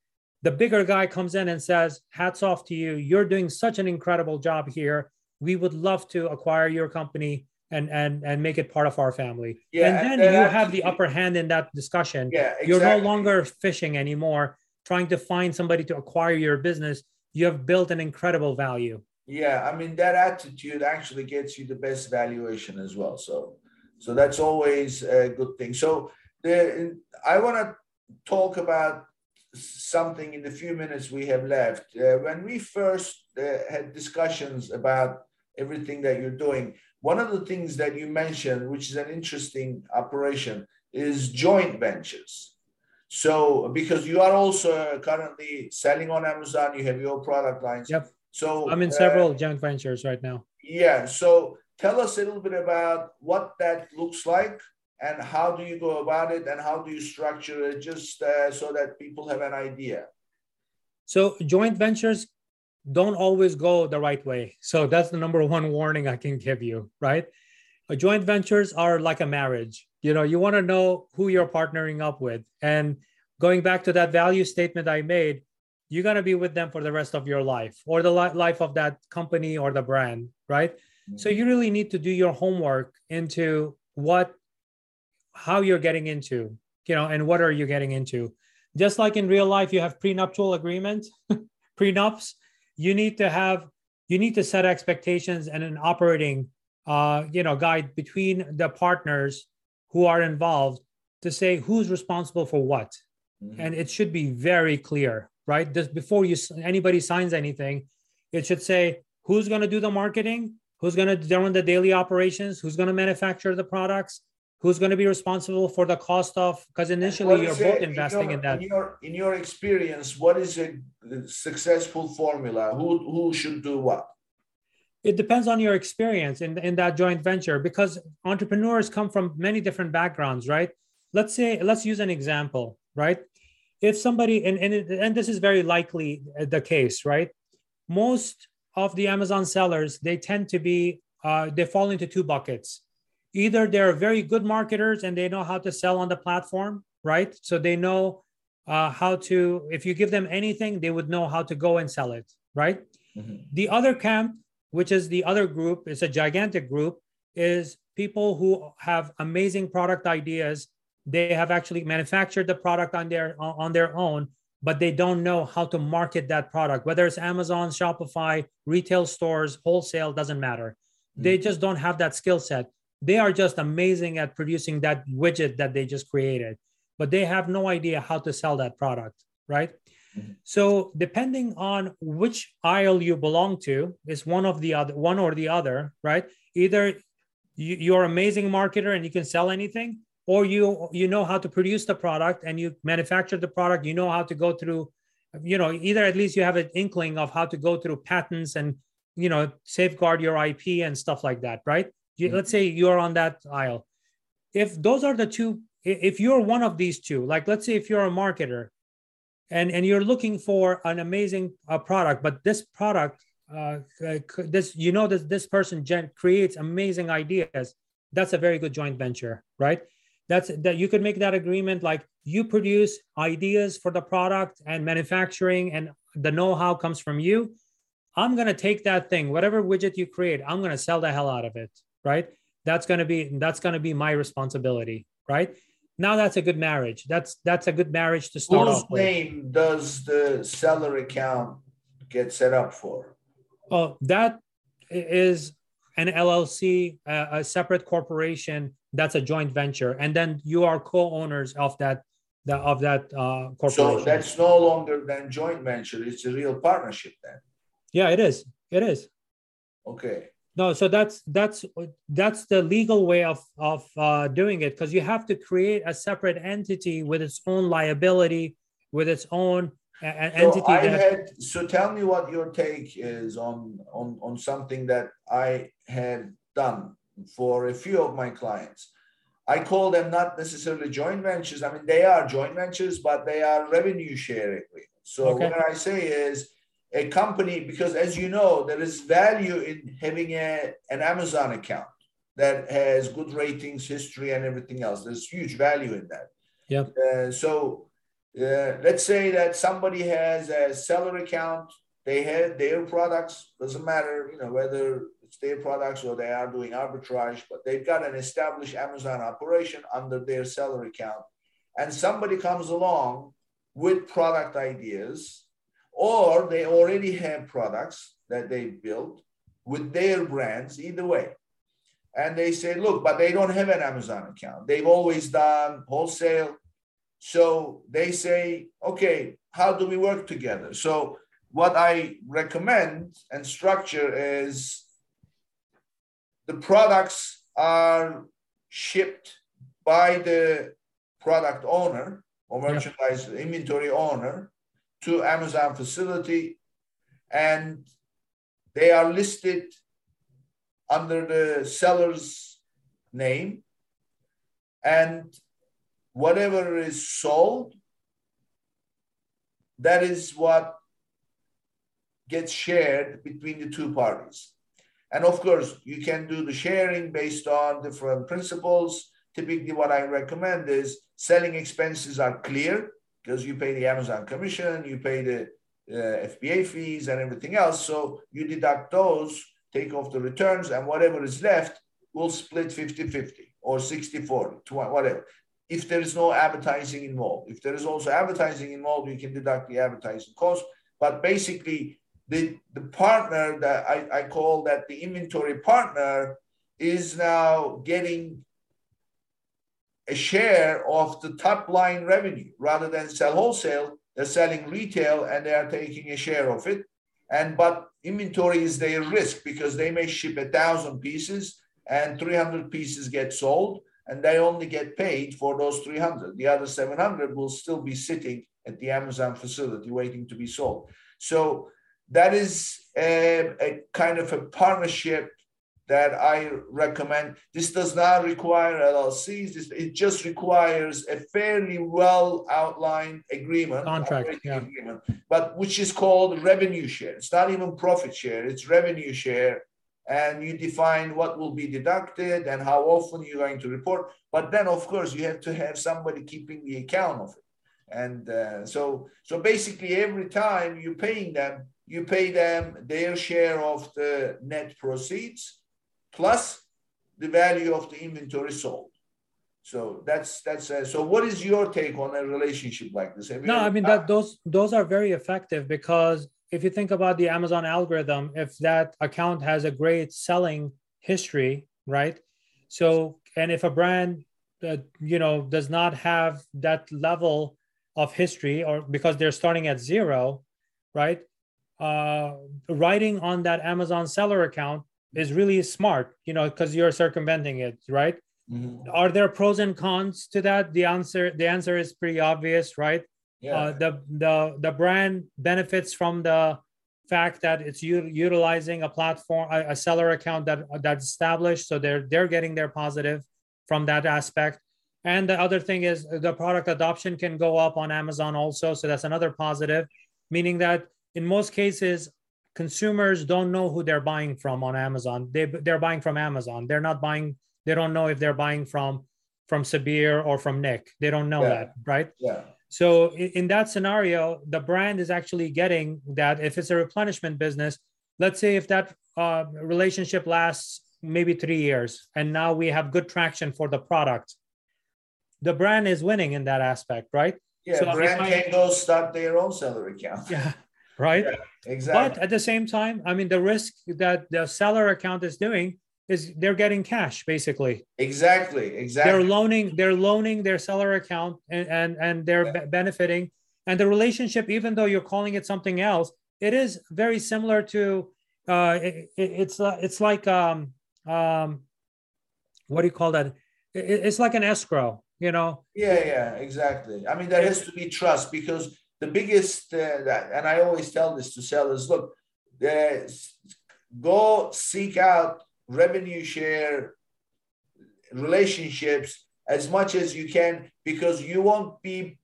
the bigger guy comes in and says, "Hats off to you! You're doing such an incredible job here. We would love to acquire your company and and and make it part of our family. Yeah, and then you have the upper hand in that discussion. Yeah, exactly. You're no longer fishing anymore, trying to find somebody to acquire your business. You have built an incredible value. Yeah, I mean that attitude actually gets you the best valuation as well. So, so that's always a good thing. So, the I want to talk about something in the few minutes we have left. Uh, when we first uh, had discussions about everything that you're doing, one of the things that you mentioned, which is an interesting operation, is joint ventures. So, because you are also currently selling on Amazon, you have your product lines. Yep. So, I'm in several uh, joint ventures right now. Yeah. So, tell us a little bit about what that looks like and how do you go about it and how do you structure it just uh, so that people have an idea. So, joint ventures don't always go the right way. So that's the number one warning I can give you, right? Uh, joint ventures are like a marriage. You know, you want to know who you're partnering up with. And going back to that value statement I made, you're going to be with them for the rest of your life or the life of that company or the brand, right? Mm-hmm. So you really need to do your homework into what, how you're getting into, you know, and what are you getting into. Just like in real life, you have prenuptial agreement, prenups you need to have you need to set expectations and an operating uh, you know guide between the partners who are involved to say who's responsible for what mm-hmm. and it should be very clear right just before you anybody signs anything it should say who's going to do the marketing who's going to run the daily operations who's going to manufacture the products who's going to be responsible for the cost of because initially you're both investing in, your, in, that. in your in your experience what is a successful formula? Who who should do what? It depends on your experience in, in that joint venture because entrepreneurs come from many different backgrounds right? Let's say let's use an example right? If somebody and and, and this is very likely the case right? Most of the amazon sellers they tend to be uh, they fall into two buckets either they're very good marketers and they know how to sell on the platform, right? So they know uh, how to, if you give them anything, they would know how to go and sell it, right? Mm-hmm. The other camp, which is the other group, is a gigantic group, is people who have amazing product ideas. They have actually manufactured the product on their on their own, but they don't know how to market that product. Whether it's Amazon, Shopify, retail stores, wholesale, doesn't matter. Mm-hmm. They just don't have that skill set they are just amazing at producing that widget that they just created but they have no idea how to sell that product right? Mm-hmm. so depending on which aisle you belong to is one of the other one or the other right? Either you, you're amazing marketer and you can sell anything or you you know how to produce the product and you manufacture the product you know how to go through you know either at least you have an inkling of how to go through patents and you know safeguard your ip and stuff like that right you, mm-hmm. let's say you're on that aisle. If those are the two if you're one of these two like let's say if you're a marketer and and you're looking for an amazing uh, product but this product uh, this you know that this person gen- creates amazing ideas that's a very good joint venture right? That's that you could make that agreement like you produce ideas for the product and manufacturing and the know-how comes from you. I'm going to take that thing whatever widget you create i'm going to sell the hell out of it right that's going to be that's going to be my responsibility right now that's a good marriage that's that's a good marriage to start Whose off with. name does the seller account get set up for Oh, that is an LLC, uh, a separate corporation. That's a joint venture, and then you are co-owners of that, the, of that uh, corporation. So that's no longer than joint venture. It's a real partnership then. Yeah, it is. It is. Okay. No, so that's that's that's the legal way of of uh, doing it because you have to create a separate entity with its own liability, with its own an so entity I that... had so tell me what your take is on on on something that I had done for a few of my clients. I call them not necessarily joint ventures. I mean, they are joint ventures, but they are revenue sharing. So okay. what I say is a company, because as you know, there is value in having a, an Amazon account that has good ratings, history, and everything else. There's huge value in that. Yeah. Uh, so uh, let's say that somebody has a seller account, they have their products, doesn't matter, you know, whether it's their products or they are doing arbitrage, but they've got an established Amazon operation under their seller account. And somebody comes along with product ideas, or they already have products that they built with their brands, either way. And they say, look, but they don't have an Amazon account. They've always done wholesale so they say, okay, how do we work together? So what I recommend and structure is the products are shipped by the product owner or merchandise yeah. inventory owner to Amazon facility and they are listed under the seller's name and whatever is sold, that is what gets shared between the two parties. And of course, you can do the sharing based on different principles. Typically, what I recommend is selling expenses are clear because you pay the Amazon commission, you pay the uh, FBA fees, and everything else. So you deduct those, take off the returns, and whatever is left, we'll split 50 50 or 60 40, whatever if there is no advertising involved. If there is also advertising involved, you can deduct the advertising cost. But basically, the, the partner that I, I call that the inventory partner is now getting a share of the top line revenue rather than sell wholesale. They're selling retail and they are taking a share of it. And but inventory is their risk because they may ship a thousand pieces and 300 pieces get sold and they only get paid for those 300. The other 700 will still be sitting at the Amazon facility waiting to be sold. So that is a, a kind of a partnership that I recommend. This does not require LLCs. This, it just requires a fairly well outlined agreement, contract, yeah. agreement, but which is called revenue share. It's not even profit share. It's revenue share and you define what will be deducted and how often you're going to report. But then, of course, you have to have somebody keeping the account of it. And uh, so, so basically, every time you're paying them, you pay them their share of the net proceeds plus the value of the inventory sold. So that's that's uh, so. What is your take on a relationship like this? no, I mean that those those are very effective because if you think about the Amazon algorithm, if that account has a great selling history, right? So, and if a brand, uh, you know, does not have that level of history, or because they're starting at zero, right? Uh, writing on that Amazon seller account is really smart, you know, because you're circumventing it, right? Mm-hmm. Are there pros and cons to that? The answer the answer is pretty obvious, right? Yeah. Uh, the the the brand benefits from the fact that it's u- utilizing a platform, a, a, seller account that that's established, so they're they're getting their positive from that aspect. And the other thing is the product adoption can go up on Amazon also, so that's another positive, meaning that in most cases consumers don't know who they're buying from on Amazon. They they're buying from Amazon. They're not buying. They don't know if they're buying from from Sabir or from Nick. They don't know yeah. that, right? Yeah. So in that scenario, the brand is actually getting that if it's a replenishment business, let's say if that uh, relationship lasts maybe three years, and now we have good traction for the product, the brand is winning in that aspect, right? Yeah, so brand I, can go start their own seller account. Yeah, right. Yeah, exactly. But at the same time, I mean, the risk that the seller account is doing is they're getting cash basically exactly exactly they're loaning they're loaning their seller account and and, and they're yeah. benefiting and the relationship even though you're calling it something else it is very similar to uh it, it's uh, it's like um um what do you call that it, it's like an escrow you know yeah yeah exactly i mean there has to be trust because the biggest uh, that, and i always tell this to sellers look uh, go seek out revenue share relationships as much as you can because you won't be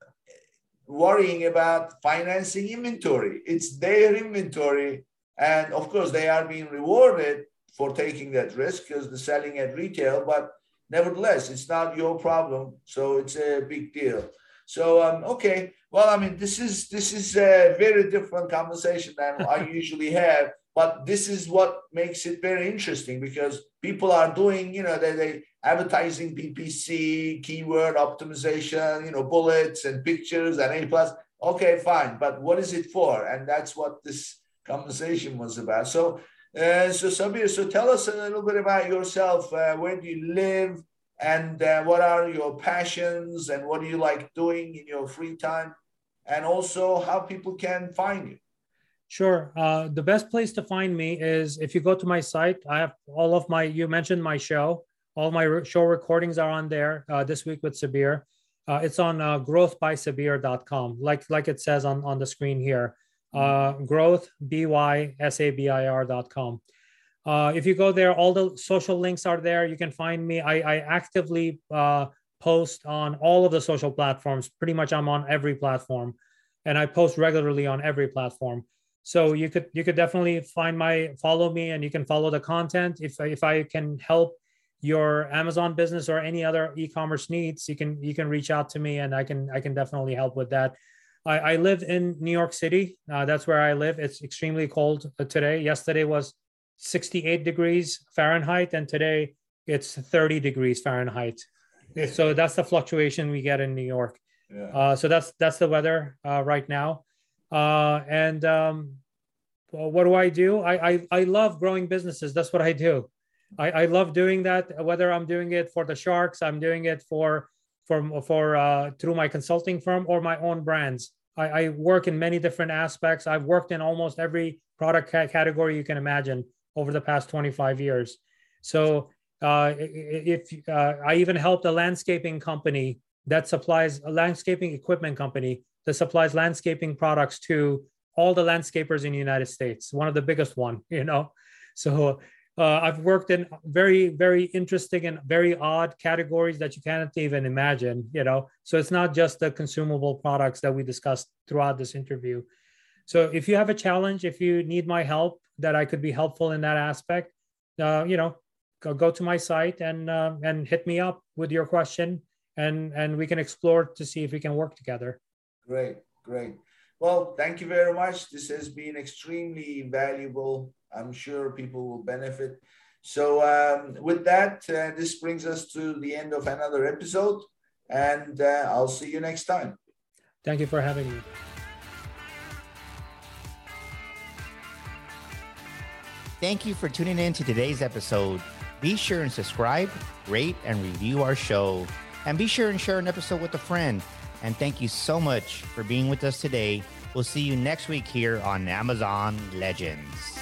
worrying about financing inventory. It's their inventory. And of course, they are being rewarded for taking that risk because they're selling at retail, but nevertheless, it's not your problem. So it's a big deal. So um, okay, well, I mean, this is this is a very different conversation than I usually have. But this is what makes it very interesting because people are doing, you know, they, they advertising PPC, keyword optimization, you know, bullets and pictures and A plus. Okay, fine. But what is it for? And that's what this conversation was about. So, uh, so Sabir, so tell us a little bit about yourself. Uh, where do you live? And uh, what are your passions? And what do you like doing in your free time? And also how people can find you. Sure. Uh, the best place to find me is if you go to my site. I have all of my. You mentioned my show. All my show recordings are on there. Uh, this week with Sabir. Uh, it's on uh, growthbysabir.com, like like it says on on the screen here. Uh, growth b y s a b i r.com. Uh, if you go there, all the social links are there. You can find me. I, I actively uh, post on all of the social platforms. Pretty much, I'm on every platform, and I post regularly on every platform so you could you could definitely find my follow me and you can follow the content if if i can help your amazon business or any other e-commerce needs you can you can reach out to me and i can i can definitely help with that i, I live in new york city uh, that's where i live it's extremely cold today yesterday was 68 degrees fahrenheit and today it's 30 degrees fahrenheit so that's the fluctuation we get in new york yeah. uh, so that's that's the weather uh, right now uh, and um, well, what do I do? I, I, I love growing businesses. That's what I do. I, I love doing that. Whether I'm doing it for the sharks, I'm doing it for for for uh, through my consulting firm or my own brands. I, I work in many different aspects. I've worked in almost every product ca- category you can imagine over the past 25 years. So uh, if uh, I even helped a landscaping company that supplies a landscaping equipment company that supplies landscaping products to all the landscapers in the United States, one of the biggest one, you know. So uh, I've worked in very, very interesting and very odd categories that you can't even imagine, you know. So it's not just the consumable products that we discussed throughout this interview. So if you have a challenge, if you need my help, that I could be helpful in that aspect, uh, you know, go, go to my site and uh, and hit me up with your question, and and we can explore to see if we can work together. Great, great. Well, thank you very much. This has been extremely valuable. I'm sure people will benefit. So, um, with that, uh, this brings us to the end of another episode, and uh, I'll see you next time. Thank you for having me. Thank you for tuning in to today's episode. Be sure and subscribe, rate, and review our show. And be sure and share an episode with a friend. And thank you so much for being with us today. We'll see you next week here on Amazon Legends.